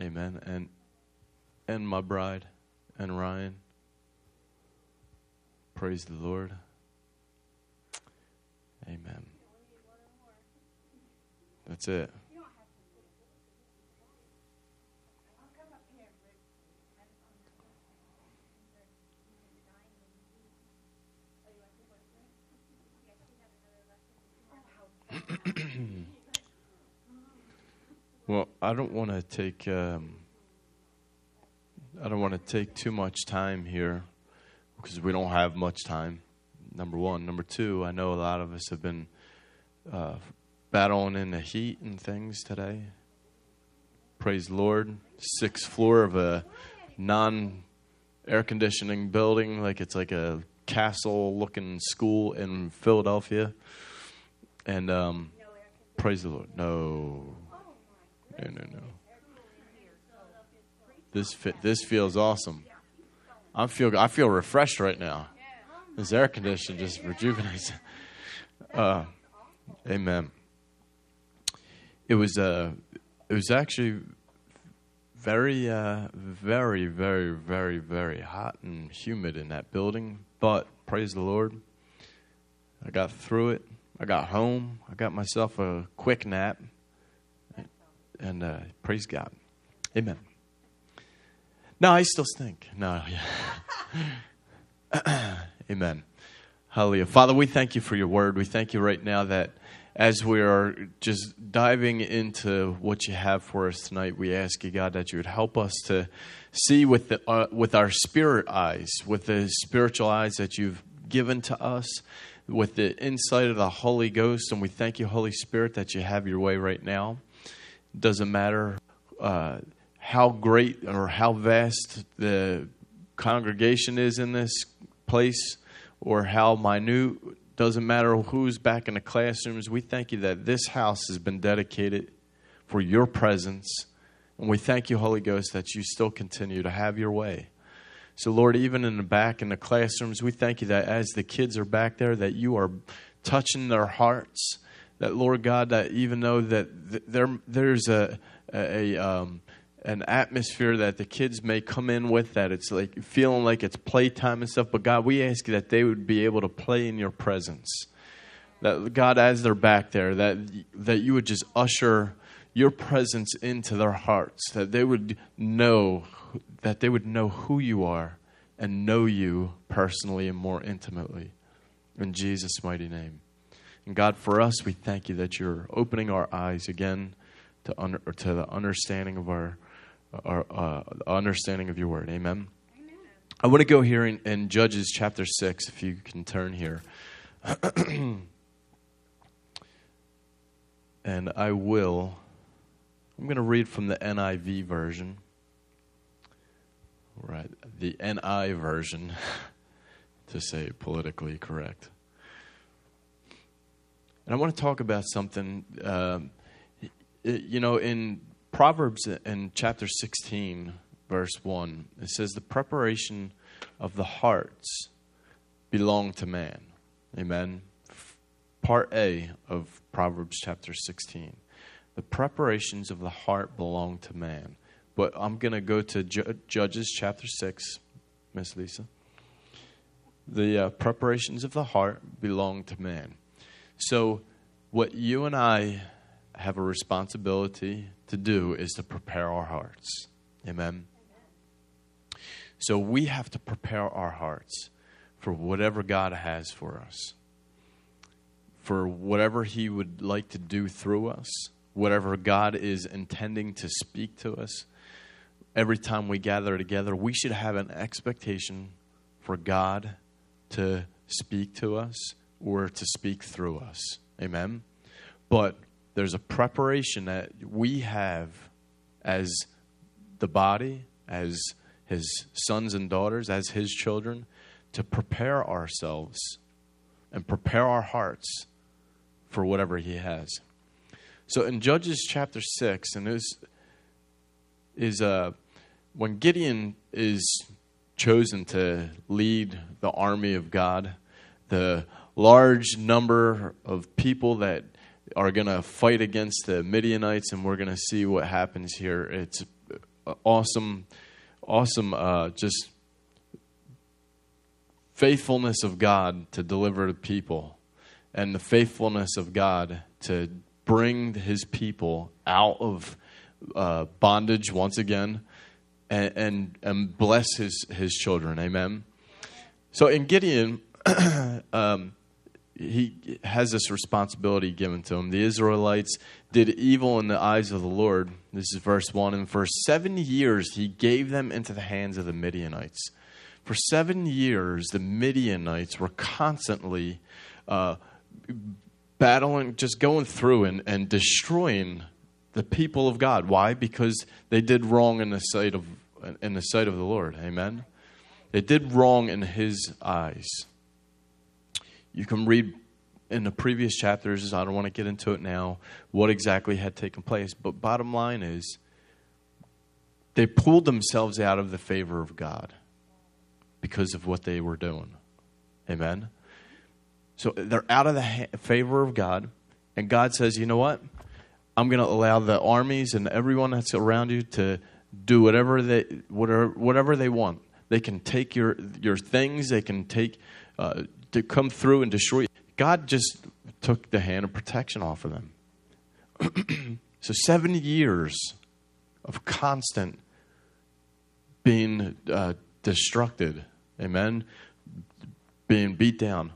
Amen. And and my bride and Ryan. Praise the Lord. Amen. That's it. well, I don't want to take um, I don't want to take too much time here because we don't have much time. Number one, number two, I know a lot of us have been uh, battling in the heat and things today. Praise the Lord. Sixth floor of a non air conditioning building, like it's like a castle looking school in Philadelphia. And um, praise the Lord. No. No, no, no. This fit, this feels awesome. I feel I feel refreshed right now. This air conditioning just rejuvenates. Uh, amen. It was uh, it was actually very uh, very very very very hot and humid in that building, but praise the Lord, I got through it. I got home. I got myself a quick nap, and uh, praise God. Amen. No, I still stink. No, yeah. Amen. Hallelujah. Father, we thank you for your word. We thank you right now that as we are just diving into what you have for us tonight, we ask you, God, that you would help us to see with, the, uh, with our spirit eyes, with the spiritual eyes that you've given to us, with the insight of the Holy Ghost. And we thank you, Holy Spirit, that you have your way right now. Doesn't matter. Uh, how great or how vast the congregation is in this place or how minute doesn't matter who's back in the classrooms we thank you that this house has been dedicated for your presence and we thank you holy ghost that you still continue to have your way so lord even in the back in the classrooms we thank you that as the kids are back there that you are touching their hearts that lord god that even though that there there's a a, um, an atmosphere that the kids may come in with that it's like feeling like it's playtime and stuff but god we ask that they would be able to play in your presence. That god as they're back there that that you would just usher your presence into their hearts that they would know that they would know who you are and know you personally and more intimately. In jesus mighty name and god for us we thank you that you're opening our eyes again to, under, to the understanding of our our uh, understanding of your word. Amen. Amen. I want to go here in, in Judges chapter 6, if you can turn here. and I will. I'm going to read from the NIV version. Right, the NI version, to say politically correct. And I want to talk about something. Um, you know, in Proverbs in chapter 16, verse 1, it says, The preparation of the hearts belong to man. Amen. Part A of Proverbs chapter 16. The preparations of the heart belong to man. But I'm going to go to Judges chapter 6, Miss Lisa. The uh, preparations of the heart belong to man. So, what you and I have a responsibility to do is to prepare our hearts. Amen. So we have to prepare our hearts for whatever God has for us, for whatever He would like to do through us, whatever God is intending to speak to us. Every time we gather together, we should have an expectation for God to speak to us or to speak through us. Amen. But there's a preparation that we have as the body, as his sons and daughters, as his children, to prepare ourselves and prepare our hearts for whatever he has. So in Judges chapter 6, and this is uh, when Gideon is chosen to lead the army of God, the large number of people that are going to fight against the Midianites, and we're going to see what happens here. It's awesome, awesome, uh, just faithfulness of God to deliver the people, and the faithfulness of God to bring His people out of uh, bondage once again, and, and and bless His His children. Amen. So in Gideon. um, he has this responsibility given to him. The Israelites did evil in the eyes of the Lord. This is verse 1. And for seven years he gave them into the hands of the Midianites. For seven years, the Midianites were constantly uh, battling, just going through and, and destroying the people of God. Why? Because they did wrong in the sight of in the sight of the Lord. Amen. They did wrong in His eyes. You can read in the previous chapters, I don't want to get into it now, what exactly had taken place. But bottom line is, they pulled themselves out of the favor of God because of what they were doing. Amen? So they're out of the ha- favor of God, and God says, you know what? I'm going to allow the armies and everyone that's around you to do whatever they whatever whatever they want. They can take your your things. They can take uh, to come through and destroy. you. God just took the hand of protection off of them. so, seven years of constant being uh, destructed, amen, being beat down.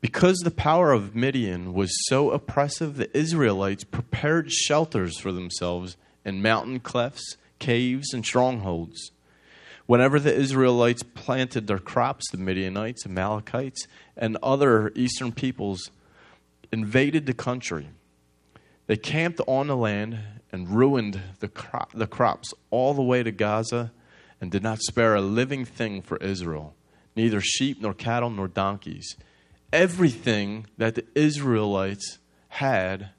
Because the power of Midian was so oppressive, the Israelites prepared shelters for themselves in mountain clefts, caves, and strongholds. Whenever the Israelites planted their crops, the Midianites, Amalekites, and other eastern peoples invaded the country. They camped on the land and ruined the, crop, the crops all the way to Gaza and did not spare a living thing for Israel, neither sheep nor cattle nor donkeys. Everything that the Israelites had,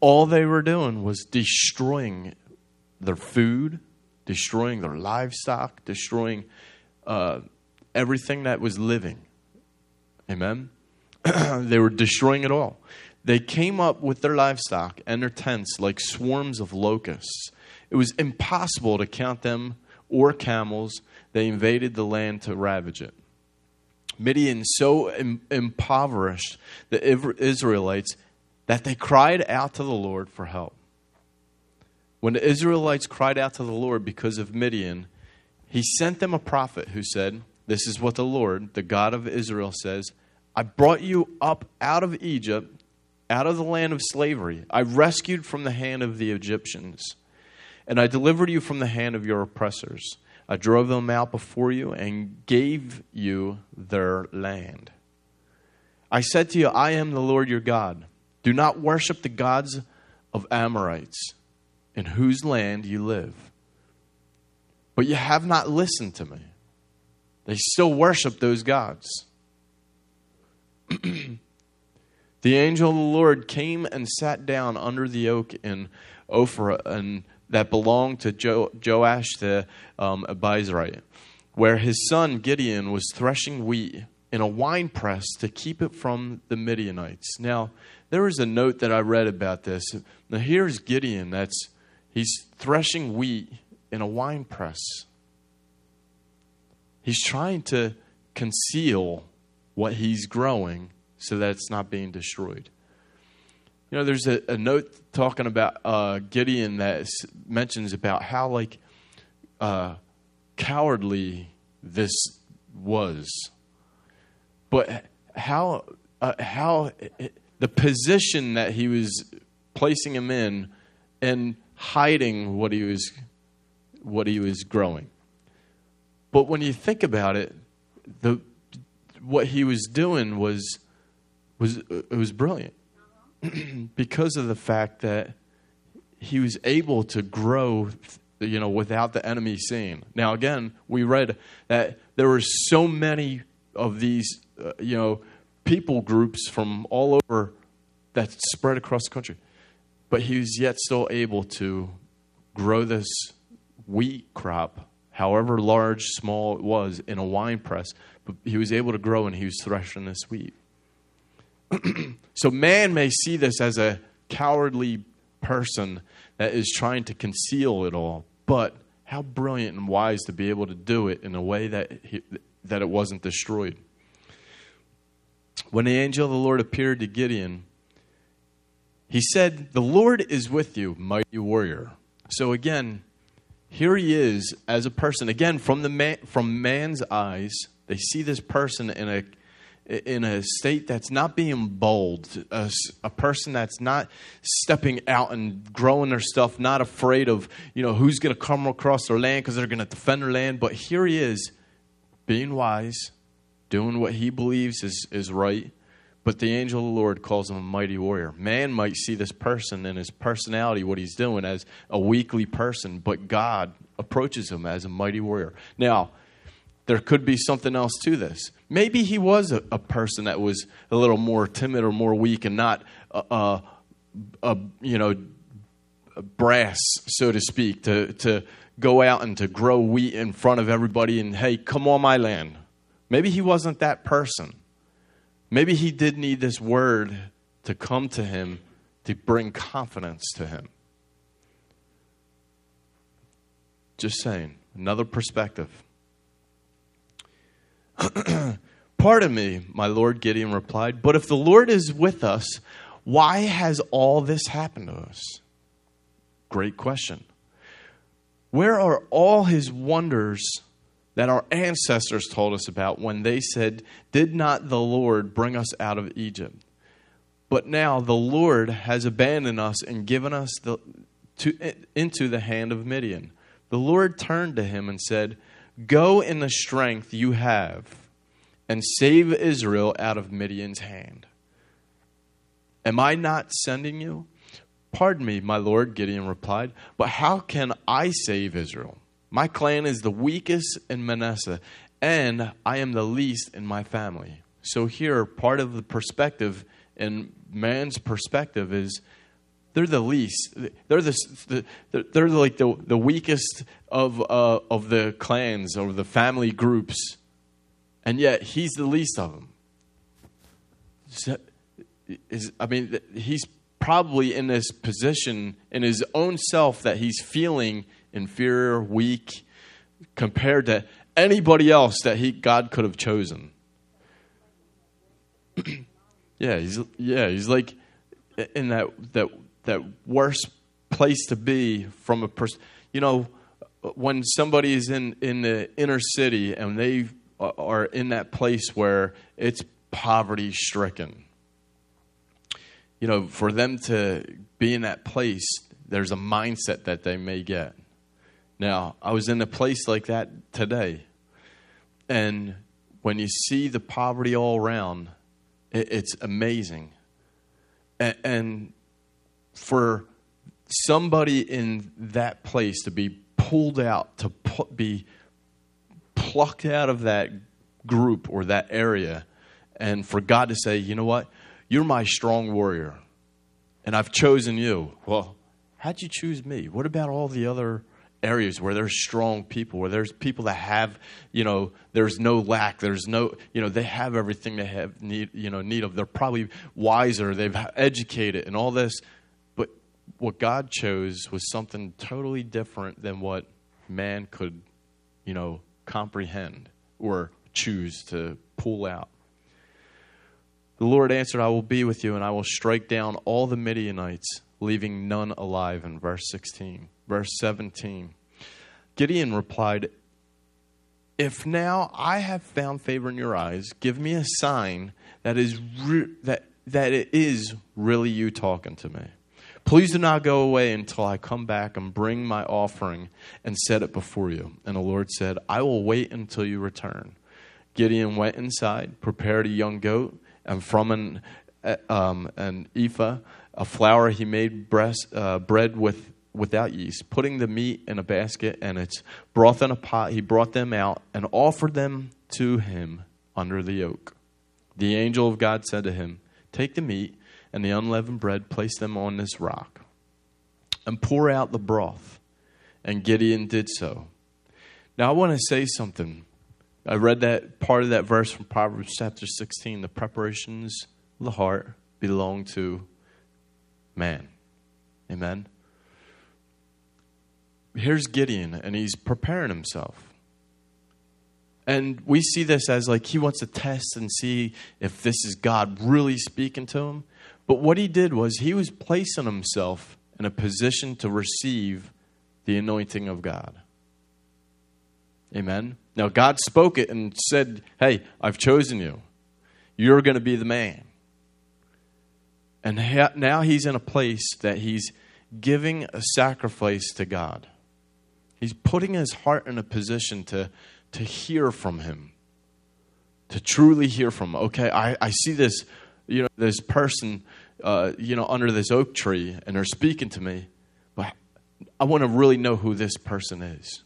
all they were doing was destroying their food, destroying their livestock, destroying uh, everything that was living. Amen? they were destroying it all. They came up with their livestock and their tents like swarms of locusts. It was impossible to count them or camels. They invaded the land to ravage it. Midian so Im- impoverished the Israelites that they cried out to the Lord for help. When the Israelites cried out to the Lord because of Midian, he sent them a prophet who said, This is what the Lord, the God of Israel, says I brought you up out of Egypt, out of the land of slavery. I rescued from the hand of the Egyptians, and I delivered you from the hand of your oppressors. I drove them out before you and gave you their land. I said to you, I am the Lord your God. Do not worship the gods of Amorites in whose land you live. But you have not listened to me. They still worship those gods. the angel of the Lord came and sat down under the oak in Ophrah, and that belonged to jo- Joash the um, Abiezrite, where his son Gideon was threshing wheat in a wine press to keep it from the Midianites. Now, there was a note that I read about this. Now, here's Gideon that's He's threshing wheat in a wine press. He's trying to conceal what he's growing so that it's not being destroyed. You know, there's a, a note talking about uh, Gideon that mentions about how like uh, cowardly this was, but how uh, how the position that he was placing him in, and hiding what he was what he was growing. But when you think about it, the what he was doing was was it was brilliant. Because of the fact that he was able to grow you know without the enemy seeing. Now again we read that there were so many of these uh, you know people groups from all over that spread across the country but he was yet still able to grow this wheat crop, however large, small it was, in a wine press. But he was able to grow and he was threshing this wheat. so man may see this as a cowardly person that is trying to conceal it all. But how brilliant and wise to be able to do it in a way that he, that it wasn't destroyed. When the angel of the Lord appeared to Gideon, he said, "The Lord is with you, mighty warrior." So again, here he is as a person. Again, from the man, from man's eyes, they see this person in a in a state that's not being bold, a, a, person that's not stepping out and growing their stuff, not afraid of you know who's going to come across their land because they're going to defend their land. But here he is, being wise, doing what he believes is is right. But the angel of the Lord calls him a mighty warrior. Man might see this person and his personality, what he's doing, as a weakly person, but God approaches him as a mighty warrior. Now there could be something else to this. Maybe he was a, a person that was a little more timid or more weak and not, a, a, a you know, brass, so to speak, to, to go out and to grow wheat in front of everybody and, hey, come on my land. Maybe he wasn't that person. Maybe he did need this word to come to him to bring confidence to him. Just saying, another perspective. Pardon me, my Lord, Gideon replied, but if the Lord is with us, why has all this happened to us? Great question. Where are all his wonders that our ancestors told us about when they said, Did not the Lord bring us out of Egypt? But now the Lord has abandoned us and given us the, to, into the hand of Midian. The Lord turned to him and said, Go in the strength you have and save Israel out of Midian's hand. Am I not sending you? Pardon me, my lord, Gideon replied, but how can I save Israel? My clan is the weakest in Manasseh, and I am the least in my family. So, here, part of the perspective and man's perspective is they're the least. They're the, they're like the, the weakest of, uh, of the clans or the family groups. And yet he's the least of them. Is, I mean, he's probably in this position in his own self that he's feeling inferior, weak, compared to anybody else that he God could have chosen. yeah, he's yeah, he's like in that that that worst place to be from a person. You know, when somebody is in in the inner city and they are in that place where it's poverty stricken. You know, for them to be in that place, there's a mindset that they may get. Now, I was in a place like that today, and when you see the poverty all around, it's amazing. And for somebody in that place to be pulled out, to be plucked out of that group or that area, and for God to say, you know what? You're my strong warrior, and I've chosen you. Well, how'd you choose me? What about all the other areas where there's strong people, where there's people that have, you know, there's no lack, there's no, you know, they have everything they have need, you know, need of. They're probably wiser, they've educated, and all this. But what God chose was something totally different than what man could, you know, comprehend or choose to pull out. The Lord answered, I will be with you, and I will strike down all the Midianites, leaving none alive. In verse 16. Verse 17. Gideon replied, If now I have found favor in your eyes, give me a sign that is re- that that it is really you talking to me. Please do not go away until I come back and bring my offering and set it before you. And the Lord said, I will wait until you return. Gideon went inside, prepared a young goat, and from an, uh, um, an ephah, a flour, he made breast, uh, bread with, without yeast, putting the meat in a basket and its broth in a pot. He brought them out and offered them to him under the oak. The angel of God said to him, Take the meat and the unleavened bread, place them on this rock, and pour out the broth. And Gideon did so. Now, I want to say something. I read that part of that verse from Proverbs chapter 16. The preparations of the heart belong to man. Amen. Here's Gideon, and he's preparing himself. And we see this as like he wants to test and see if this is God really speaking to him. But what he did was he was placing himself in a position to receive the anointing of God. Amen. Now, God spoke it and said, Hey, I've chosen you. You're going to be the man. And now he's in a place that he's giving a sacrifice to God. He's putting his heart in a position to to hear from him, to truly hear from him. Okay, I, I see this, you know, this person, uh, you know, under this oak tree, and they're speaking to me, but I want to really know who this person is.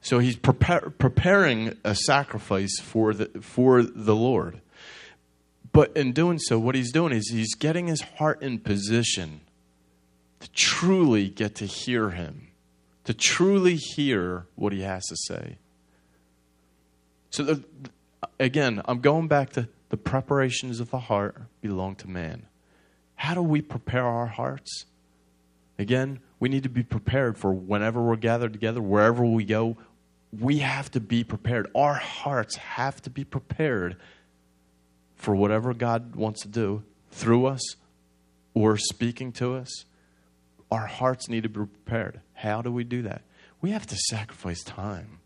So he's prepare, preparing a sacrifice for the, for the Lord. But in doing so, what he's doing is he's getting his heart in position to truly get to hear him to truly hear what he has to say. So, the, again, I'm going back to the preparations of the heart belong to man. How do we prepare our hearts? Again, we need to be prepared for whenever we're gathered together, wherever we go. We have to be prepared. Our hearts have to be prepared for whatever God wants to do through us or speaking to us. Our hearts need to be prepared. How do we do that? We have to sacrifice time.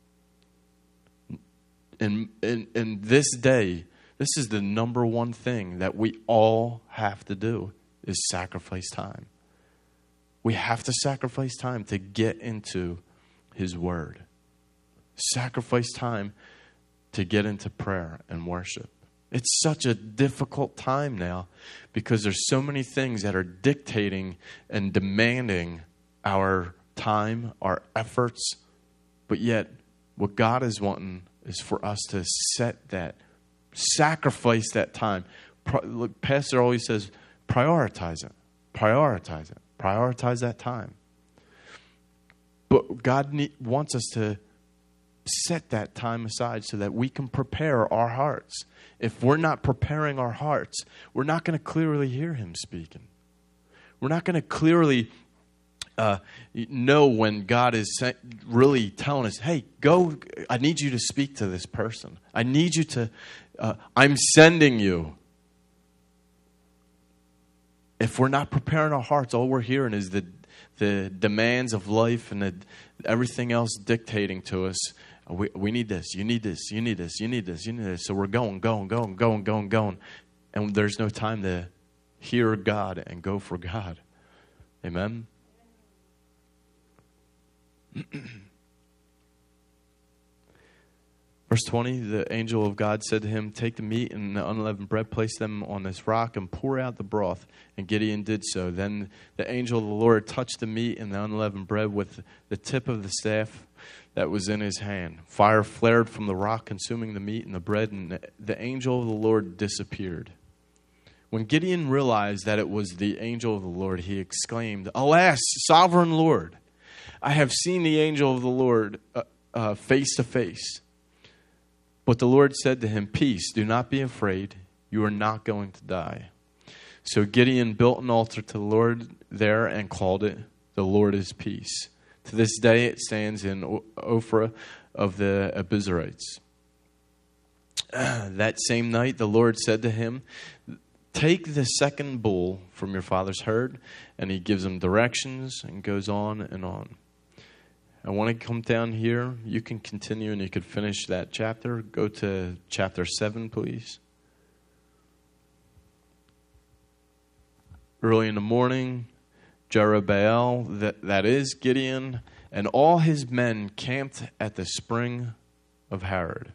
And, in, in this day, this is the number one thing that we all have to do is sacrifice time. We have to sacrifice time to get into his word. Sacrifice time to get into prayer and worship. It's such a difficult time now because there's so many things that are dictating and demanding our time, our efforts, but yet what God is wanting is for us to set that, sacrifice that time. Look, Pastor always says, prioritize it, prioritize it, prioritize that time. But God wants us to set that time aside so that we can prepare our hearts. If we're not preparing our hearts, we're not going to clearly hear Him speaking. We're not going to clearly uh, know when God is really telling us, hey, go, I need you to speak to this person. I need you to, uh, I'm sending you. If we're not preparing our hearts, all we're hearing is the, the demands of life and the, everything else dictating to us. We, we need this, you need this, you need this, you need this, you need this. So we're going, going, going, going, going, going. And there's no time to hear God and go for God. Amen? Verse 20 The angel of God said to him, Take the meat and the unleavened bread, place them on this rock, and pour out the broth. And Gideon did so. Then the angel of the Lord touched the meat and the unleavened bread with the tip of the staff that was in his hand. Fire flared from the rock, consuming the meat and the bread, and the angel of the Lord disappeared. When Gideon realized that it was the angel of the Lord, he exclaimed, Alas, sovereign Lord! I have seen the angel of the Lord uh, uh, face to face. But the Lord said to him, Peace, do not be afraid. You are not going to die. So Gideon built an altar to the Lord there and called it, The Lord is Peace. To this day it stands in Ophrah of the Abiezrites. that same night the Lord said to him, Take the second bull from your father's herd. And he gives him directions and goes on and on. I want to come down here. You can continue and you could finish that chapter. Go to chapter 7, please. Early in the morning, Jerubbaal, that, that is Gideon, and all his men camped at the spring of Harod.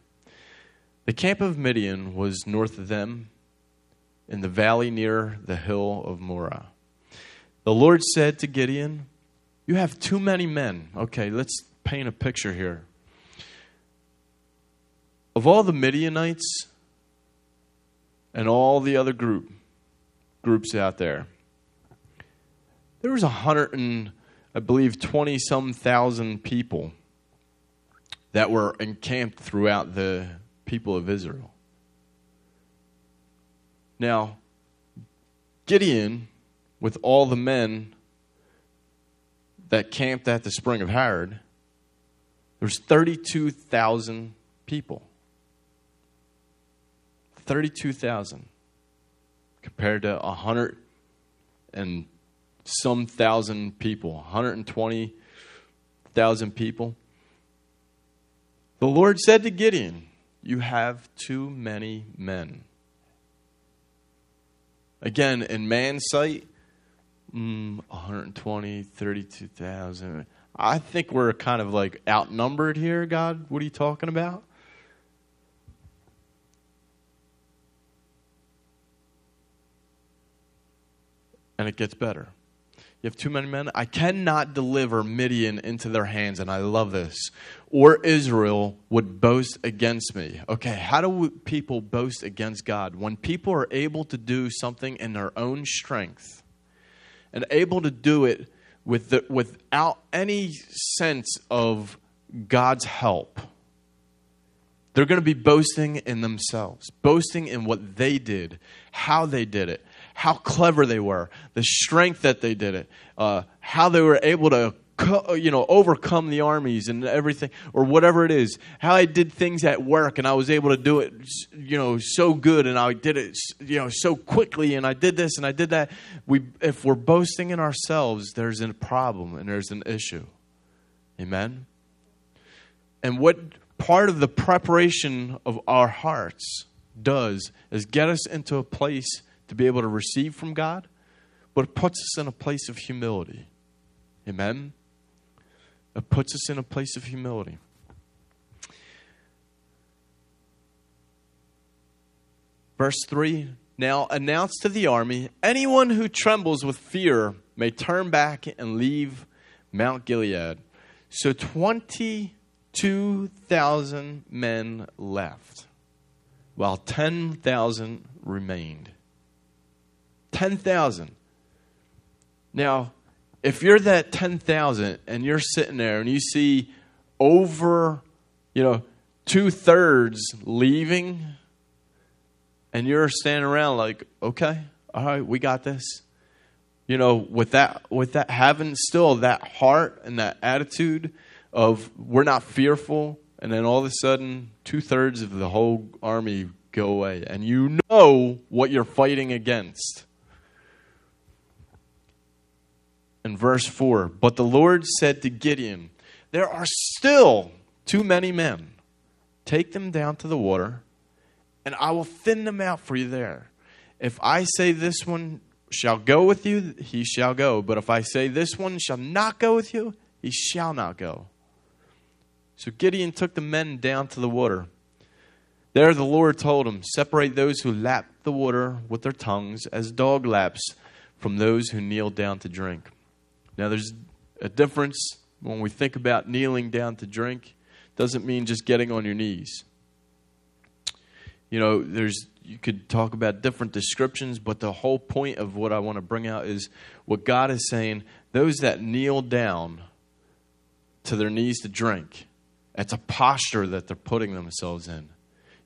The camp of Midian was north of them in the valley near the hill of Moreh. The Lord said to Gideon, you have too many men. Okay, let's paint a picture here. Of all the Midianites and all the other group groups out there, there was a hundred and I believe twenty some thousand people that were encamped throughout the people of Israel. Now, Gideon, with all the men that camped at the Spring of Harod, there's 32,000 people. 32,000 compared to 100 and some thousand people, 120,000 people. The Lord said to Gideon, You have too many men. Again, in man's sight, mm, 120, 32,000. I think we're kind of like outnumbered here, God. What are you talking about? And it gets better. You have too many men. I cannot deliver Midian into their hands, and I love this. Or Israel would boast against me. Okay, how do people boast against God? When people are able to do something in their own strength and able to do it with the, without any sense of God's help, they're going to be boasting in themselves, boasting in what they did, how they did it, how clever they were, the strength that they did it, uh, how they were able to you know overcome the armies and everything or whatever it is how i did things at work and i was able to do it you know so good and i did it you know so quickly and i did this and i did that. We if we're boasting in ourselves there's a problem and there's an issue. Amen? And what part of the preparation of our hearts does is get us into a place to be able to receive from God, but it puts us in a place of humility. Amen? It puts us in a place of humility. Verse 3 Now announce to the army anyone who trembles with fear may turn back and leave Mount Gilead. So 22,000 men left, while 10,000 remained. 10,000. Now, if you're that 10,000 and you're sitting there and you see over, you know, two thirds leaving, and you're standing around like, okay, all right, we got this. You know, with that, with that having still that heart and that attitude of we're not fearful, and then all of a sudden, two thirds of the whole army go away, and you know what you're fighting against in verse 4 But the Lord said to Gideon, There are still too many men. Take them down to the water, and I will thin them out for you there. If I say this one shall go with you, he shall go. But if I say this one shall not go with you, he shall not go. So Gideon took the men down to the water. There the Lord told him, Separate those who lap the water with their tongues as dog laps from those who kneel down to drink. Now, there's a difference when we think about kneeling down to drink. Doesn't mean just getting on your knees. You know, there's you could talk about different descriptions, but the whole point of what I want to bring out is what God is saying. Those that kneel down to their knees to drink, it's a posture that they're putting themselves in.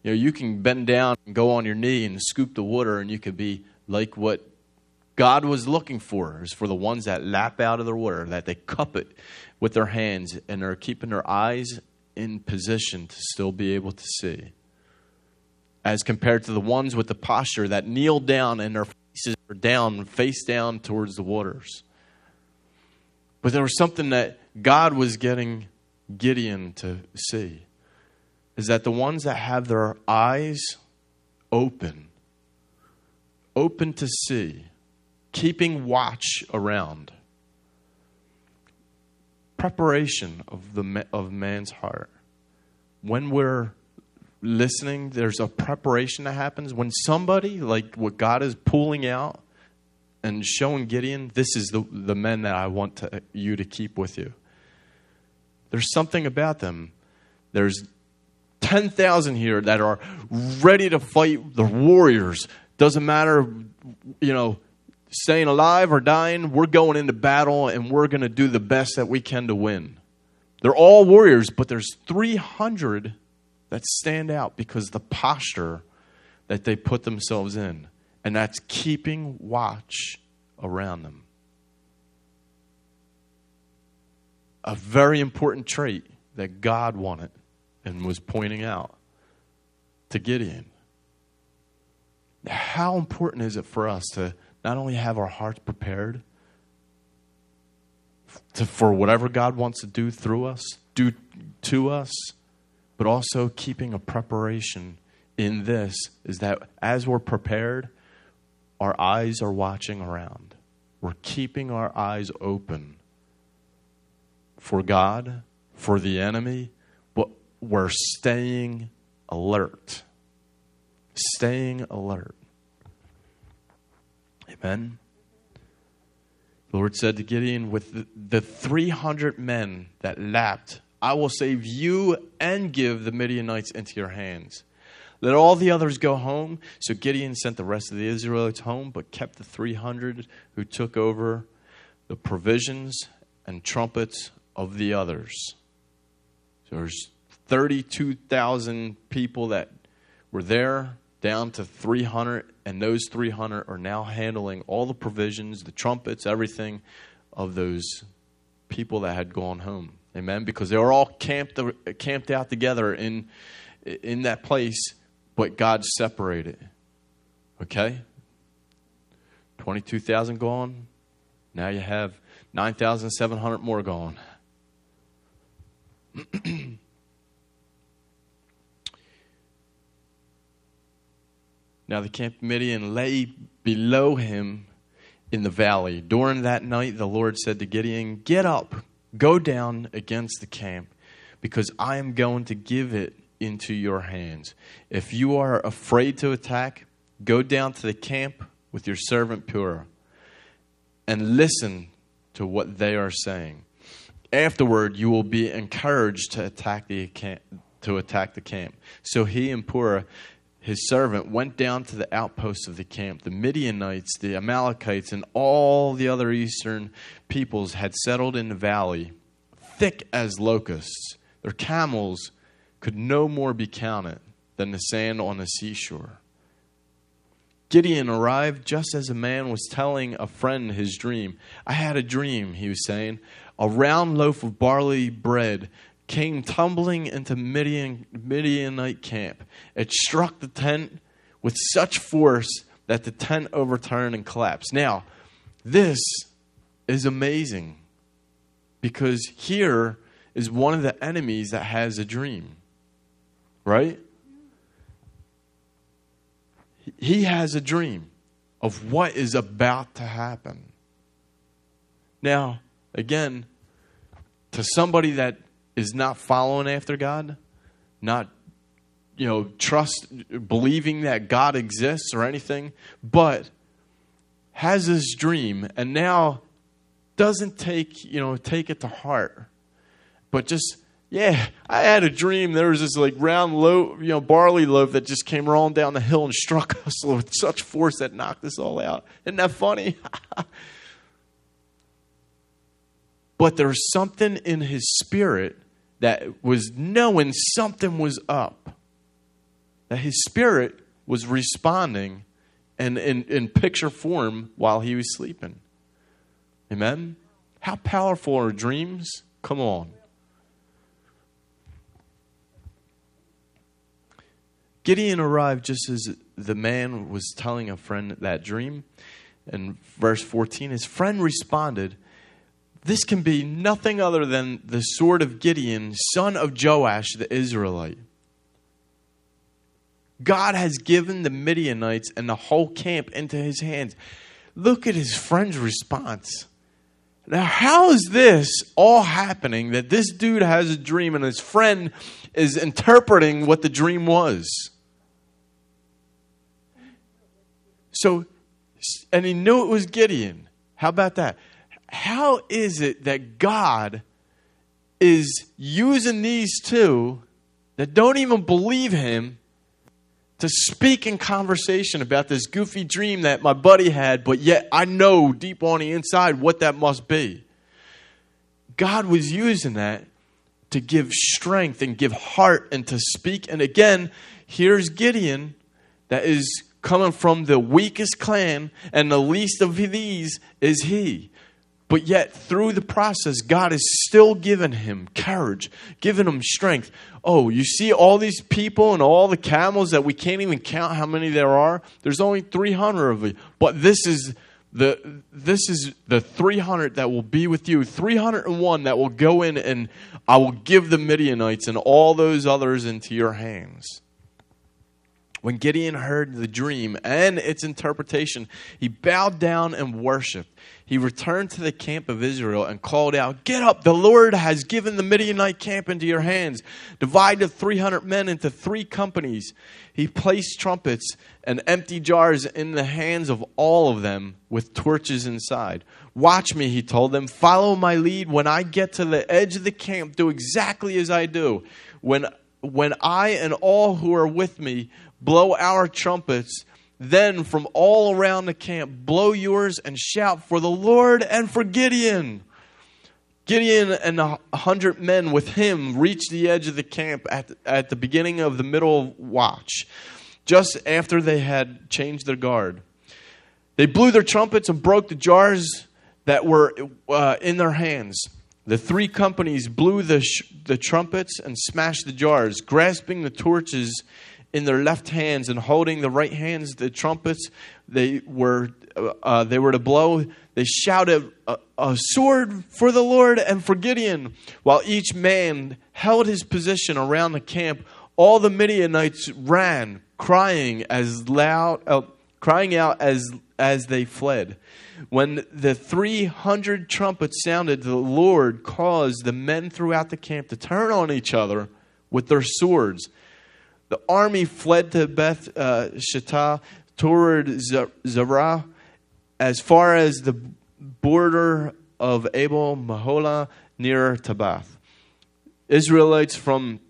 You know, you can bend down and go on your knee and scoop the water, and you could be like what God was looking for is for the ones that lap out of the water, that they cup it with their hands and are keeping their eyes in position to still be able to see. As compared to the ones with the posture that kneel down and their faces are down, face down towards the waters. But there was something that God was getting Gideon to see is that the ones that have their eyes open, open to see, keeping watch around. Preparation of, the, of man's heart. When we're listening, there's a preparation that happens. When somebody, like what God is pulling out and showing Gideon, this is the, the men that I want to, you to keep with you. There's something about them. There's 10,000 here that are ready to fight the warriors. Doesn't matter, you know, staying alive or dying, we're going into battle and we're going to do the best that we can to win. They're all warriors, but there's 300 that stand out because the posture that they put themselves in, and that's keeping watch around them. a very important trait that God wanted and was pointing out to Gideon. How important is it for us to not only have our hearts prepared to, for whatever God wants to do through us, do to us, but also keeping a preparation in this is that as we're prepared, our eyes are watching around. We're keeping our eyes open for God, for the enemy, but we're staying alert. Staying alert. Amen. The Lord said to Gideon, With the, the 300 men that lapped, I will save you and give the Midianites into your hands. Let all the others go home. So Gideon sent the rest of the Israelites home, but kept the 300 who took over the provisions and trumpets of the others. So there's 32,000 people that were there, down to 300, and those 300 are now handling all the provisions, the trumpets, everything of those people that had gone home. Amen. Because they were all camped camped out together in in that place, but God separated. Okay? 22,000 gone. Now you have 9,700 more gone. now the camp of Midian lay below him in the valley. During that night, the Lord said to Gideon, Get up, go down against the camp, because I am going to give it into your hands. If you are afraid to attack, go down to the camp with your servant Purah and listen to what they are saying. Afterward, you will be encouraged to attack the camp, to attack the camp. So he and Purah, his servant, went down to the outposts of the camp. The Midianites, the Amalekites, and all the other eastern peoples had settled in the valley, thick as locusts. Their camels could no more be counted than the sand on the seashore. Gideon arrived just as a man was telling a friend his dream. I had a dream, he was saying. A round loaf of barley bread came tumbling into Midian, Midianite camp. It struck the tent with such force that the tent overturned and collapsed. Now, this is amazing because here is one of the enemies that has a dream. Right? He has a dream of what is about to happen. Now, again, to somebody that is not following after God, not you know, trust believing that God exists or anything, but has this dream and now doesn't take, you know, take it to heart, but just yeah, I had a dream. There was this like round loaf, you know, barley loaf that just came rolling down the hill and struck us with such force that knocked us all out. Isn't that funny? but there's something in his spirit that was knowing something was up. That his spirit was responding and in, in picture form while he was sleeping. Amen? How powerful are dreams? Come on. Gideon arrived just as the man was telling a friend that dream. In verse 14, his friend responded, This can be nothing other than the sword of Gideon, son of Joash the Israelite. God has given the Midianites and the whole camp into his hands. Look at his friend's response. Now, how is this all happening that this dude has a dream and his friend is interpreting what the dream was? So, and he knew it was Gideon. How about that? How is it that God is using these two that don't even believe him to speak in conversation about this goofy dream that my buddy had, but yet I know deep on the inside what that must be? God was using that to give strength and give heart and to speak. And again, here's Gideon that is coming from the weakest clan, and the least of these is he. But yet, through the process, God has still given him courage, given him strength. Oh, you see all these people and all the camels that we can't even count how many there are? There's only 300 of you. But this is the this is the 300 that will be with you 301 that will go in and i will give the midianites and all those others into your hands when Gideon heard the dream and its interpretation, he bowed down and worshiped. He returned to the camp of Israel and called out, Get up, the Lord has given the Midianite camp into your hands. Divide the 300 men into three companies. He placed trumpets and empty jars in the hands of all of them with torches inside. Watch me, he told them. Follow my lead. When I get to the edge of the camp, do exactly as I do. When when I and all who are with me blow our trumpets. Then from all around the camp, blow yours and shout for the Lord and for Gideon. Gideon and a hundred men with him reached the edge of the camp at, at the beginning of the middle watch, just after they had changed their guard. They blew their trumpets and broke the jars that were uh, in their hands. The three companies blew the, sh- the trumpets and smashed the jars, grasping the torches in their left hands and holding the right hands the trumpets they were uh, they were to blow. They shouted a, a, sword for the lord and for gideon while each man held his position around the camp. All the midianites ran crying as loud uh, crying out as as they fled. When the 300 trumpets sounded the lord caused the men throughout the camp to turn on each other with their swords the army fled to Beth uh, Shittah toward Zerah as far as the border of Abel Meholah near Tabbath. Israelites from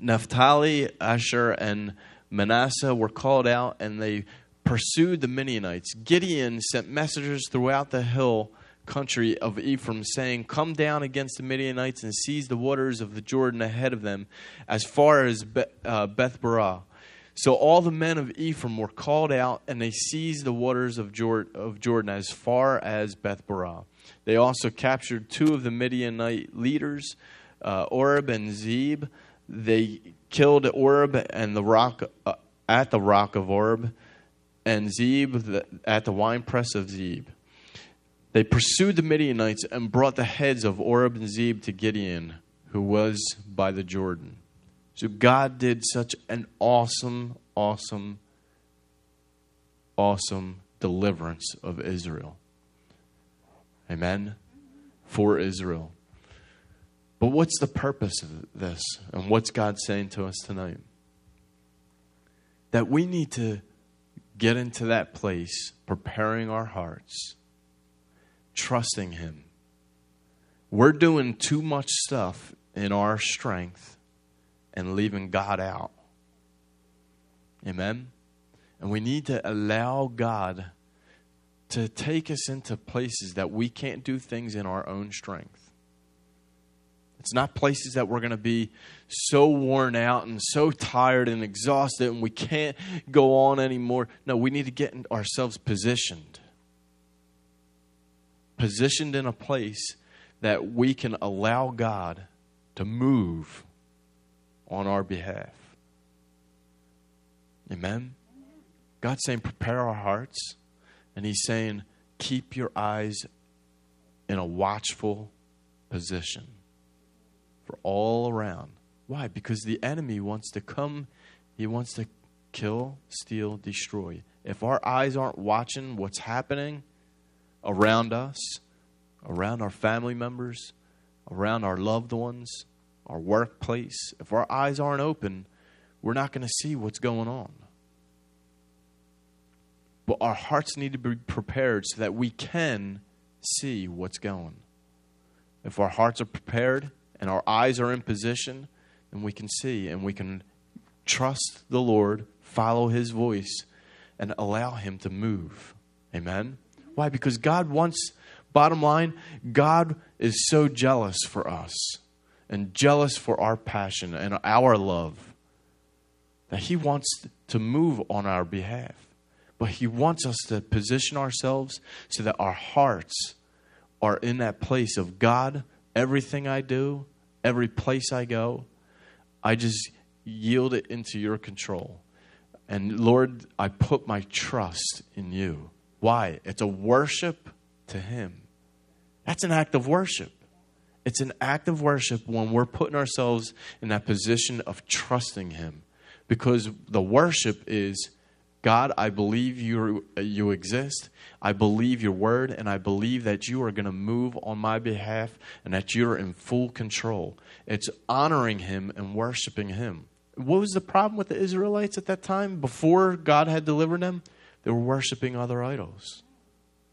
Naphtali, Asher, and Manasseh were called out and they pursued the Midianites. Gideon sent messengers throughout the hill country of Ephraim, saying, Come down against the Midianites and seize the waters of the Jordan ahead of them, as far as Be- uh. So all the men of Ephraim were called out, and they seized the waters of, Jor- of Jordan as far as Beth Barah. They also captured two of the Midianite leaders, uh, Oreb and Zeb. They killed Oreb and the rock uh, at the rock of Oreb, and Zeb the, at the winepress of Zeb. They pursued the Midianites and brought the heads of Oreb and Zeb to Gideon, who was by the Jordan. So God did such an awesome, awesome, awesome deliverance of Israel. Amen? For Israel. But what's the purpose of this? And what's God saying to us tonight? That we need to get into that place, preparing our hearts trusting Him. We're doing too much stuff in our strength and leaving God out. Amen? And we need to allow God to take us into places that we can't do things in our own strength. It's not places that we're going to be so worn out and so tired and exhausted and we can't go on anymore. No, we need to get ourselves positioned positioned in a place that we can allow God to move on our behalf. Amen? God's saying, prepare our hearts. And He's saying, keep your eyes in a watchful position for all around. Why? Because the enemy wants to come, he wants to kill, steal, destroy. If our eyes aren't watching what's happening, around us, around our family members, around our loved ones, our workplace, if our eyes aren't open, we're not going to see what's going on. But our hearts need to be prepared so that we can see what's going. If our hearts are prepared and our eyes are in position, then we can see and we can trust the Lord, follow his voice, and allow him to move. Amen. Why? Because God wants, bottom line, God is so jealous for us and jealous for our passion and our love that He wants to move on our behalf. But He wants us to position ourselves so that our hearts are in that place of God, everything I do, every place I go, I just yield it into your control. And Lord, I put my trust in you. Why? It's a worship to Him. That's an act of worship. It's an act of worship when we're putting ourselves in that position of trusting Him. Because the worship is God, I believe you, you exist. I believe your word, and I believe that you are going to move on my behalf and that you're in full control. It's honoring Him and worshiping Him. What was the problem with the Israelites at that time before God had delivered them? They were worshiping other idols.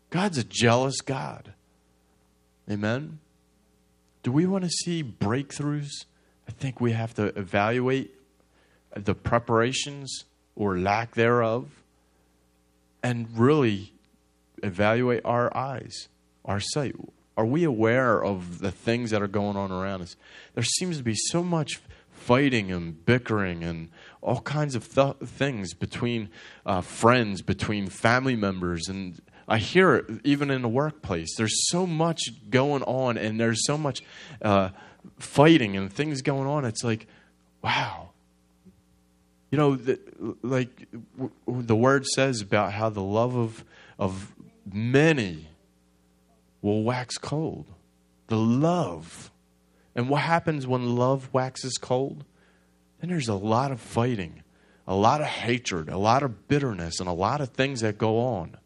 God's a jealous God. Amen? Do we want to see breakthroughs? I think we have to evaluate the preparations or lack thereof and really evaluate our eyes, our sight. Are we aware of the things that are going on around us? There seems to be so much fighting and bickering and all kinds of th- things between uh, friends, between family members, and I hear it even in the workplace. There's so much going on, and there's so much uh, fighting and things going on. It's like, wow. You know, the, like w- the word says about how the love of of many will wax cold. The love. And what happens when love waxes cold? Then there's a lot of fighting, a lot of hatred, a lot of bitterness, and a lot of things that go on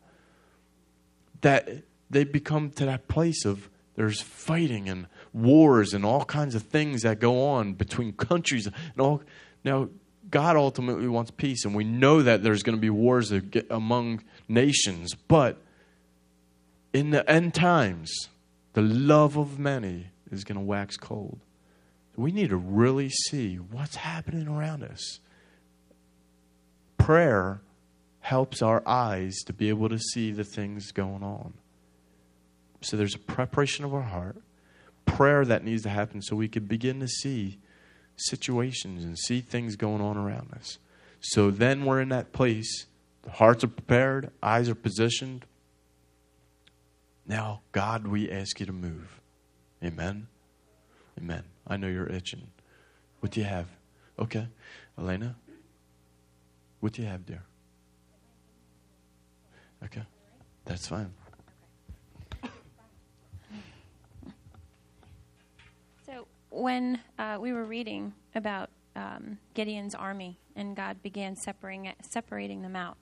that they become to that place of there's fighting and wars and all kinds of things that go on between countries and all. Now god ultimately wants peace and we know that there's going to be wars among nations but in the end times the love of many is going to wax cold we need to really see what's happening around us prayer helps our eyes to be able to see the things going on. So there's a preparation of our heart, prayer that needs to happen so we can begin to see situations and see things going on around us. So then we're in that place. The hearts are prepared, eyes are positioned. Now, God, we ask you to move. Amen. Amen. I know you're itching. What do you have? Okay. Elena, what do you have, dear? Okay, that's fine. So, when uh, we were reading about um, Gideon's army and God began separating, separating them out,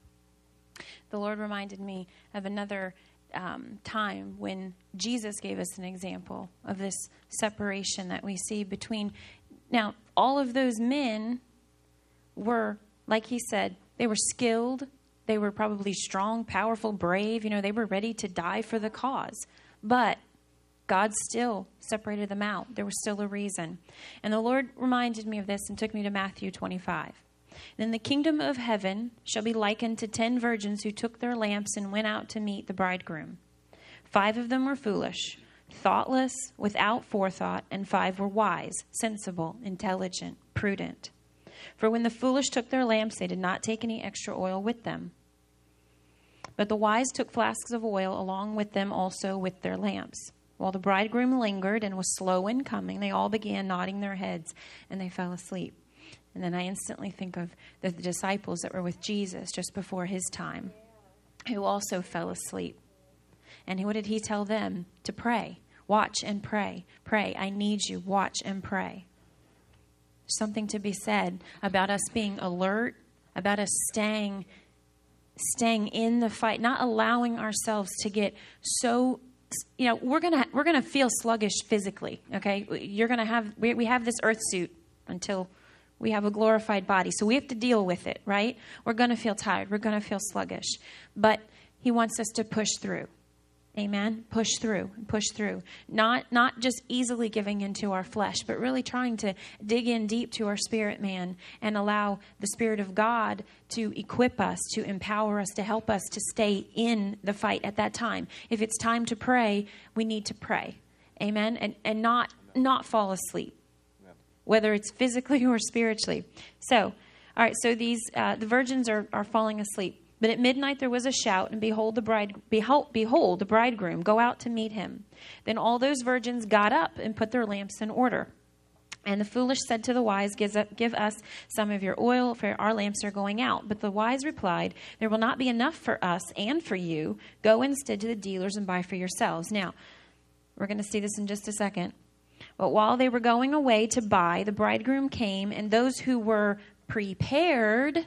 the Lord reminded me of another um, time when Jesus gave us an example of this separation that we see between. Now, all of those men were, like he said, they were skilled, they were probably strong, powerful, brave. You know, they were ready to die for the cause. But God still separated them out. There was still a reason. And the Lord reminded me of this and took me to Matthew 25. Then the kingdom of heaven shall be likened to ten virgins who took their lamps and went out to meet the bridegroom. Five of them were foolish, thoughtless, without forethought, and five were wise, sensible, intelligent, prudent. For when the foolish took their lamps, they did not take any extra oil with them. But the wise took flasks of oil along with them also with their lamps. While the bridegroom lingered and was slow in coming, they all began nodding their heads and they fell asleep. And then I instantly think of the disciples that were with Jesus just before his time, who also fell asleep. And what did he tell them? To pray. Watch and pray. Pray. I need you. Watch and pray something to be said about us being alert, about us staying staying in the fight, not allowing ourselves to get so you know, we're going to we're going to feel sluggish physically, okay? You're going to have we, we have this earth suit until we have a glorified body. So we have to deal with it, right? We're going to feel tired. We're going to feel sluggish. But he wants us to push through. Amen. Push through, push through. Not not just easily giving into our flesh, but really trying to dig in deep to our spirit man and allow the spirit of God to equip us, to empower us, to help us to stay in the fight at that time. If it's time to pray, we need to pray. Amen. And and not not fall asleep. Whether it's physically or spiritually. So, all right, so these uh, the virgins are, are falling asleep. But at midnight there was a shout, and behold, the bride, behold, behold, the bridegroom, go out to meet him. Then all those virgins got up and put their lamps in order. And the foolish said to the wise, Give us some of your oil, for our lamps are going out. But the wise replied, There will not be enough for us and for you. Go instead to the dealers and buy for yourselves. Now, we're going to see this in just a second. But while they were going away to buy, the bridegroom came, and those who were prepared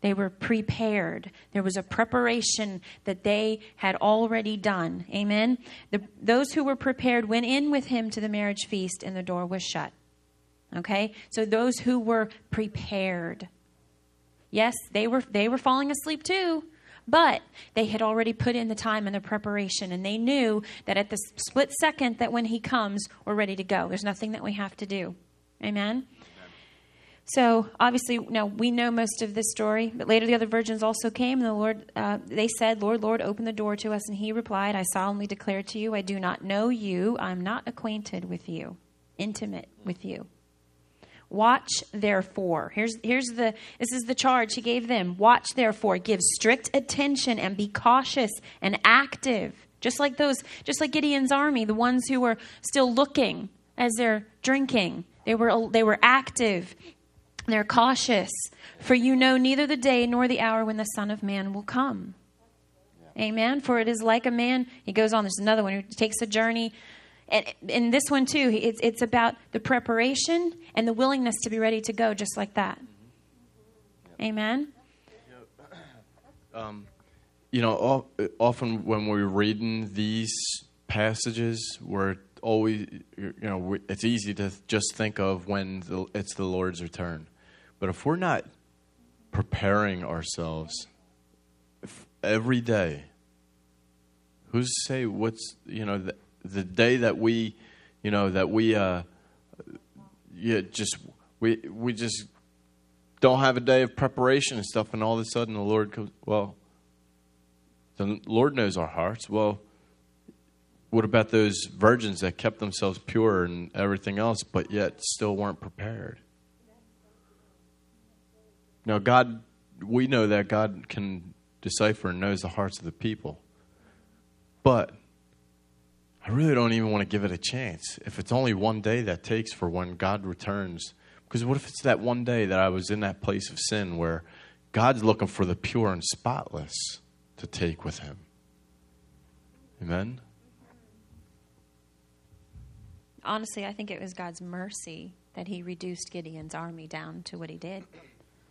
they were prepared. There was a preparation that they had already done. Amen. The, those who were prepared went in with him to the marriage feast, and the door was shut. Okay? So those who were prepared. Yes, they were they were falling asleep too, but they had already put in the time and the preparation and they knew that at the split second that when he comes, we're ready to go. There's nothing that we have to do. Amen. So obviously, now we know most of this story, but later the other virgins also came, and the Lord, uh, they said, "Lord, Lord, open the door to us." And he replied, "I solemnly declare to you, I do not know you. I'm not acquainted with you, intimate with you." Watch therefore. Here's here's the this is the charge he gave them. Watch therefore, give strict attention and be cautious and active. Just like those just like Gideon's army, the ones who were still looking as they're drinking. They were they were active they're cautious, for you know neither the day nor the hour when the Son of Man will come. Amen. For it is like a man, he goes on, there's another one who takes a journey. And in this one, too, it's, it's about the preparation and the willingness to be ready to go, just like that. Amen. Um, you know, often when we're reading these passages, we're always, you know, it's easy to just think of when the, it's the Lord's return. But if we're not preparing ourselves every day, who's to say what's, you know, the, the day that we, you know, that we, uh, yeah, just, we, we just don't have a day of preparation and stuff, and all of a sudden the Lord comes, well, the Lord knows our hearts. Well, what about those virgins that kept themselves pure and everything else, but yet still weren't prepared? Now, God, we know that God can decipher and knows the hearts of the people. But I really don't even want to give it a chance. If it's only one day that takes for when God returns, because what if it's that one day that I was in that place of sin where God's looking for the pure and spotless to take with Him? Amen? Honestly, I think it was God's mercy that He reduced Gideon's army down to what He did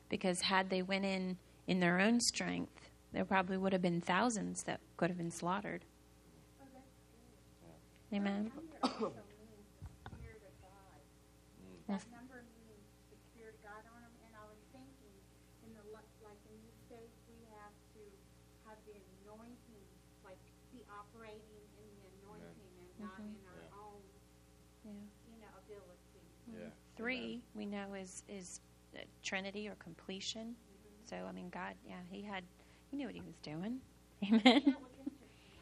because had they went in in their own strength, there probably would have been thousands that could have been slaughtered. Amen. That number means the Spirit of God on them, and I was thinking, in the like in this faith, we have to have the anointing, like be operating in the anointing and not in our own, you know, ability. Three we know is is uh, Trinity or completion. So I mean, God, yeah, He had, He knew what He was doing. Amen. That was.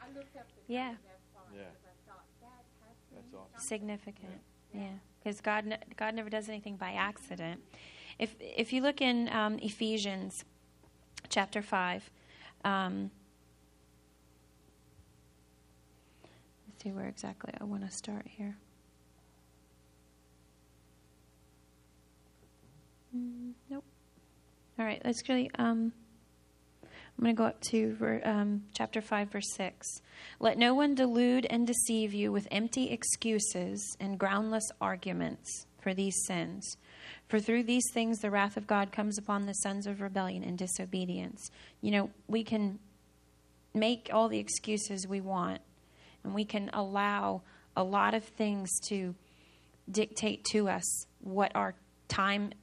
I looked up the Yeah. number that far Yeah. because I thought that has to That's mean awesome. something. Significant, yeah, because God God never does anything by accident. If if you look in um, Ephesians chapter five. Um, let's see where exactly I want to start here. Mm, nope. All right, let's really. Um, I'm going to go up to um, chapter 5, verse 6. Let no one delude and deceive you with empty excuses and groundless arguments for these sins. For through these things the wrath of God comes upon the sons of rebellion and disobedience. You know, we can make all the excuses we want, and we can allow a lot of things to dictate to us what our time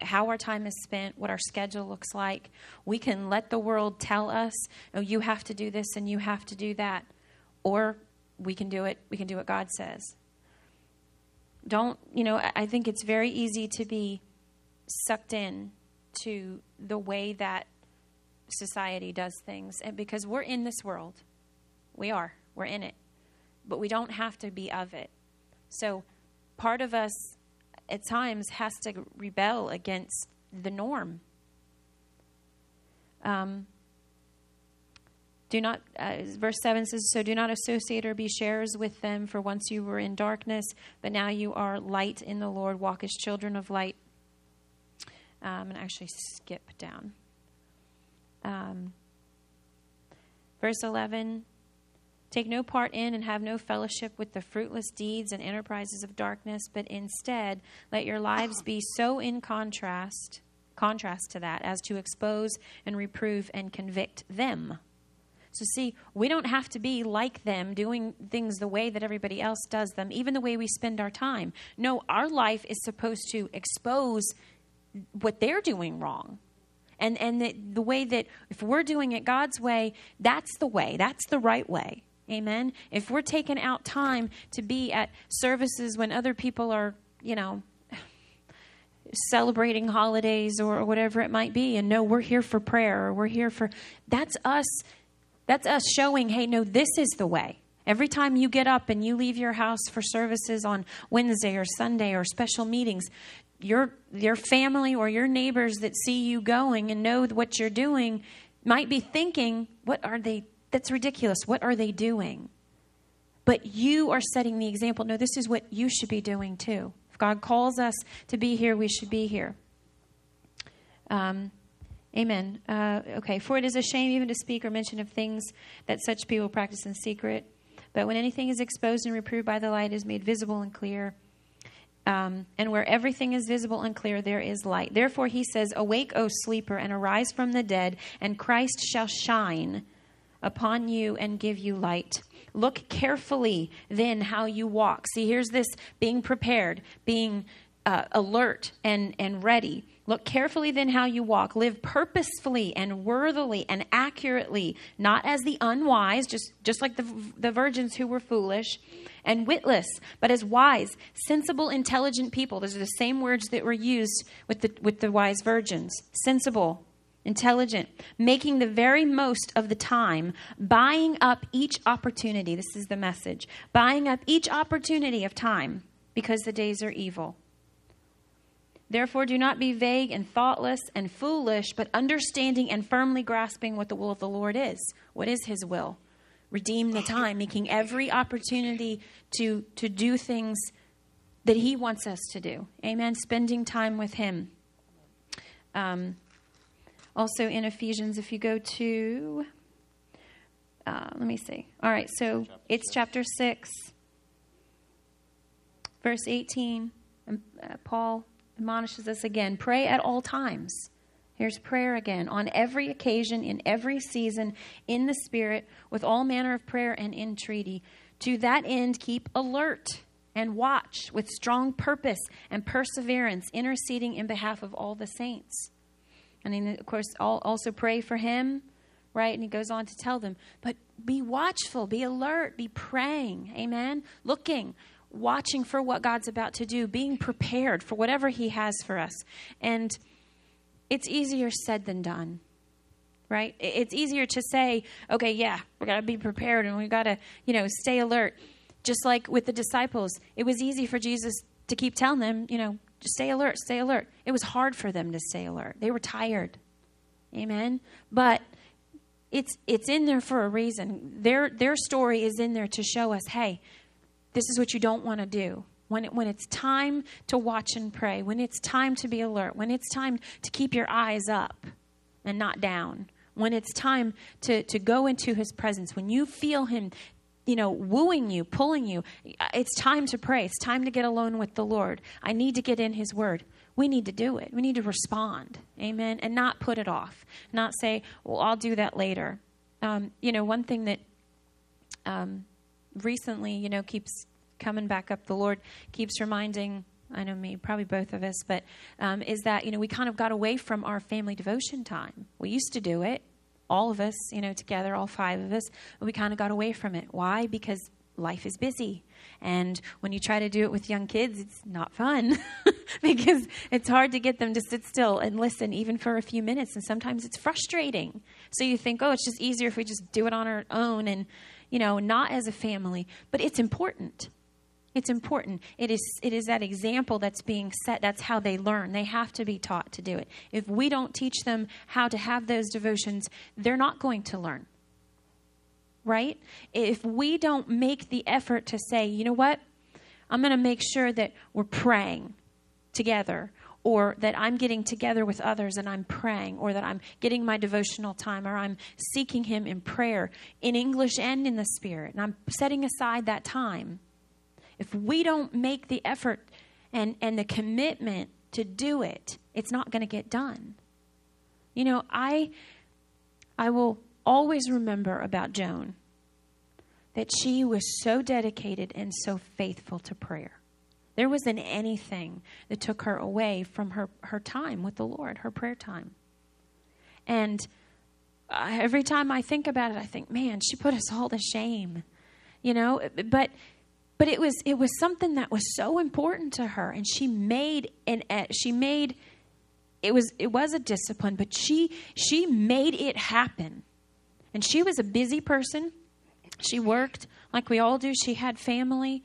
how our time is spent, what our schedule looks like. We can let the world tell us, "Oh, you have to do this and you have to do that." Or we can do it, we can do what God says. Don't, you know, I think it's very easy to be sucked in to the way that society does things and because we're in this world. We are. We're in it. But we don't have to be of it. So part of us at times has to rebel against the norm. Um, do not, uh, verse 7 says, So do not associate or be sharers with them, for once you were in darkness, but now you are light in the Lord. Walk as children of light. Um, and actually skip down. Um, verse 11 Take no part in and have no fellowship with the fruitless deeds and enterprises of darkness, but instead let your lives be so in contrast contrast to that as to expose and reprove and convict them. So, see, we don't have to be like them, doing things the way that everybody else does them, even the way we spend our time. No, our life is supposed to expose what they're doing wrong. And, and the, the way that, if we're doing it God's way, that's the way, that's the right way. Amen. If we're taking out time to be at services when other people are, you know, celebrating holidays or whatever it might be, and no, we're here for prayer or we're here for that's us. That's us showing, hey, no, this is the way. Every time you get up and you leave your house for services on Wednesday or Sunday or special meetings, your your family or your neighbors that see you going and know what you're doing might be thinking, what are they that's ridiculous. What are they doing? But you are setting the example. No, this is what you should be doing too. If God calls us to be here, we should be here. Um, amen. Uh, okay, for it is a shame even to speak or mention of things that such people practice in secret. But when anything is exposed and reproved by the light, is made visible and clear. Um, and where everything is visible and clear, there is light. Therefore, he says, Awake, O sleeper, and arise from the dead, and Christ shall shine upon you and give you light. Look carefully then how you walk. See, here's this being prepared, being uh, alert and, and ready. Look carefully then how you walk. Live purposefully and worthily and accurately, not as the unwise, just, just like the, the virgins who were foolish, and witless, but as wise, sensible, intelligent people. Those are the same words that were used with the, with the wise virgins. Sensible, intelligent, making the very most of the time, buying up each opportunity. This is the message buying up each opportunity of time because the days are evil. Therefore, do not be vague and thoughtless and foolish, but understanding and firmly grasping what the will of the Lord is. What is His will? Redeem the time, making every opportunity to, to do things that He wants us to do. Amen. Spending time with Him. Um, also in Ephesians, if you go to, uh, let me see. All right, so it's chapter 6, verse 18. And, uh, Paul admonishes us again pray at all times. Here's prayer again. On every occasion, in every season, in the Spirit, with all manner of prayer and entreaty. To that end, keep alert and watch with strong purpose and perseverance, interceding in behalf of all the saints. And then, of course, also pray for him, right? And he goes on to tell them, but be watchful, be alert, be praying, amen? Looking, watching for what God's about to do, being prepared for whatever he has for us. And it's easier said than done, right? It's easier to say, okay, yeah, we got to be prepared and we got to, you know, stay alert. Just like with the disciples, it was easy for Jesus to keep telling them, you know, just stay alert, stay alert. It was hard for them to stay alert. They were tired. Amen. But it's it's in there for a reason. Their their story is in there to show us, hey, this is what you don't want to do. When it, when it's time to watch and pray, when it's time to be alert, when it's time to keep your eyes up and not down, when it's time to, to go into his presence, when you feel him you know, wooing you, pulling you. It's time to pray. It's time to get alone with the Lord. I need to get in His Word. We need to do it. We need to respond. Amen. And not put it off. Not say, well, I'll do that later. Um, you know, one thing that um, recently, you know, keeps coming back up, the Lord keeps reminding I know me, probably both of us, but um, is that, you know, we kind of got away from our family devotion time. We used to do it, all of us, you know, together, all five of us, we kind of got away from it. Why? Because life is busy. And when you try to do it with young kids, it's not fun because it's hard to get them to sit still and listen even for a few minutes. And sometimes it's frustrating. So you think, oh, it's just easier if we just do it on our own and, you know, not as a family. But it's important. It's important. It is, it is that example that's being set. That's how they learn. They have to be taught to do it. If we don't teach them how to have those devotions, they're not going to learn. Right? If we don't make the effort to say, you know what? I'm going to make sure that we're praying together or that I'm getting together with others and I'm praying, or that I'm getting my devotional time, or I'm seeking Him in prayer in English and in the Spirit, and I'm setting aside that time. If we don't make the effort and, and the commitment to do it, it's not going to get done. You know, I I will always remember about Joan that she was so dedicated and so faithful to prayer. There wasn't anything that took her away from her, her time with the Lord, her prayer time. And uh, every time I think about it, I think, man, she put us all to shame. You know, but but it was it was something that was so important to her and she made uh, she made it was it was a discipline but she she made it happen. And she was a busy person. She worked like we all do. She had family.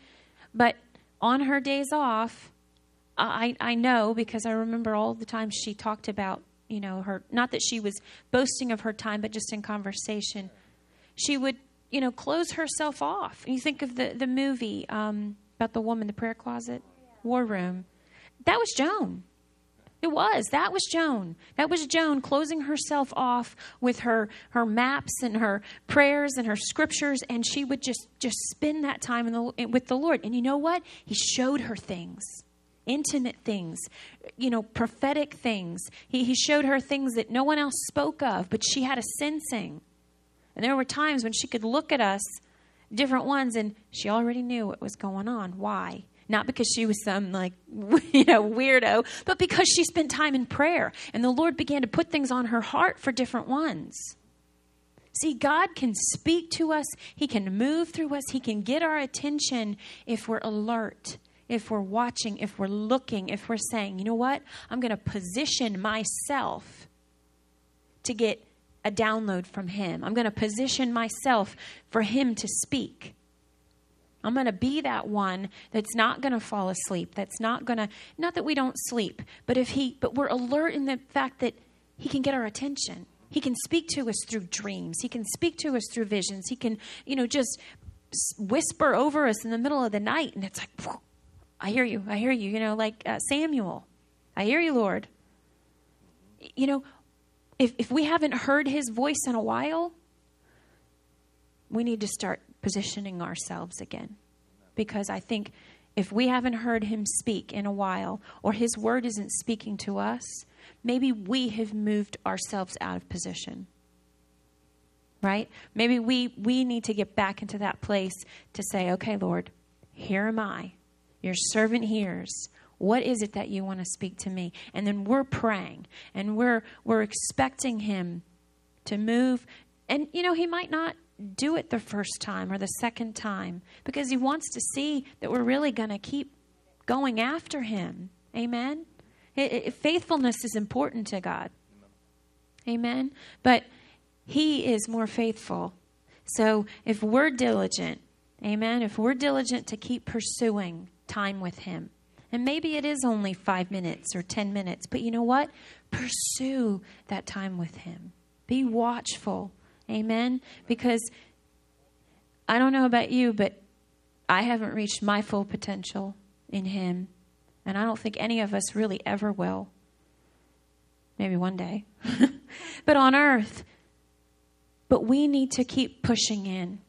But on her days off, I, I know because I remember all the times she talked about, you know, her, not that she was boasting of her time, but just in conversation, she would, you know, close herself off. And you think of the, the movie um, about the woman, the prayer closet, war room. That was Joan. It was. That was Joan. That was Joan closing herself off with her her maps and her prayers and her scriptures, and she would just just spend that time the, with the Lord. And you know what? He showed her things, intimate things, you know, prophetic things. He he showed her things that no one else spoke of, but she had a sensing. And there were times when she could look at us, different ones, and she already knew what was going on. Why? not because she was some like you know weirdo but because she spent time in prayer and the lord began to put things on her heart for different ones see god can speak to us he can move through us he can get our attention if we're alert if we're watching if we're looking if we're saying you know what i'm going to position myself to get a download from him i'm going to position myself for him to speak I'm going to be that one that's not going to fall asleep. That's not going to not that we don't sleep, but if he but we're alert in the fact that he can get our attention. He can speak to us through dreams. He can speak to us through visions. He can, you know, just whisper over us in the middle of the night and it's like I hear you. I hear you, you know, like uh, Samuel. I hear you, Lord. You know, if if we haven't heard his voice in a while, we need to start positioning ourselves again. Because I think if we haven't heard him speak in a while, or his word isn't speaking to us, maybe we have moved ourselves out of position. Right? Maybe we, we need to get back into that place to say, okay, Lord, here am I. Your servant hears. What is it that you want to speak to me? And then we're praying and we're we're expecting him to move. And you know, he might not do it the first time or the second time because he wants to see that we're really going to keep going after him. Amen. It, it, faithfulness is important to God. Amen. But he is more faithful. So if we're diligent, amen, if we're diligent to keep pursuing time with him, and maybe it is only five minutes or 10 minutes, but you know what? Pursue that time with him. Be watchful Amen? Because I don't know about you, but I haven't reached my full potential in Him. And I don't think any of us really ever will. Maybe one day. but on earth. But we need to keep pushing in.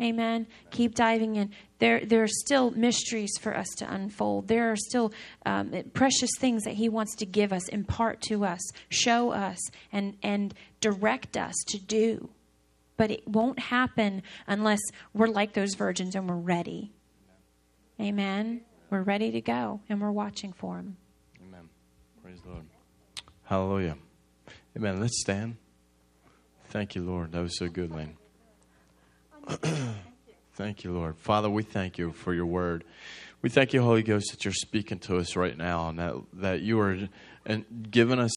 Amen. Keep diving in. There, there are still mysteries for us to unfold. There are still um, precious things that He wants to give us, impart to us, show us, and, and direct us to do. But it won't happen unless we're like those virgins and we're ready. Amen. We're ready to go and we're watching for him. Amen. Praise the Lord. Hallelujah. Amen. Let's stand. Thank you, Lord. That was so good, Lane. thank you, Lord. Father, we thank you for your word. We thank you, Holy Ghost, that you're speaking to us right now and that, that you are and giving us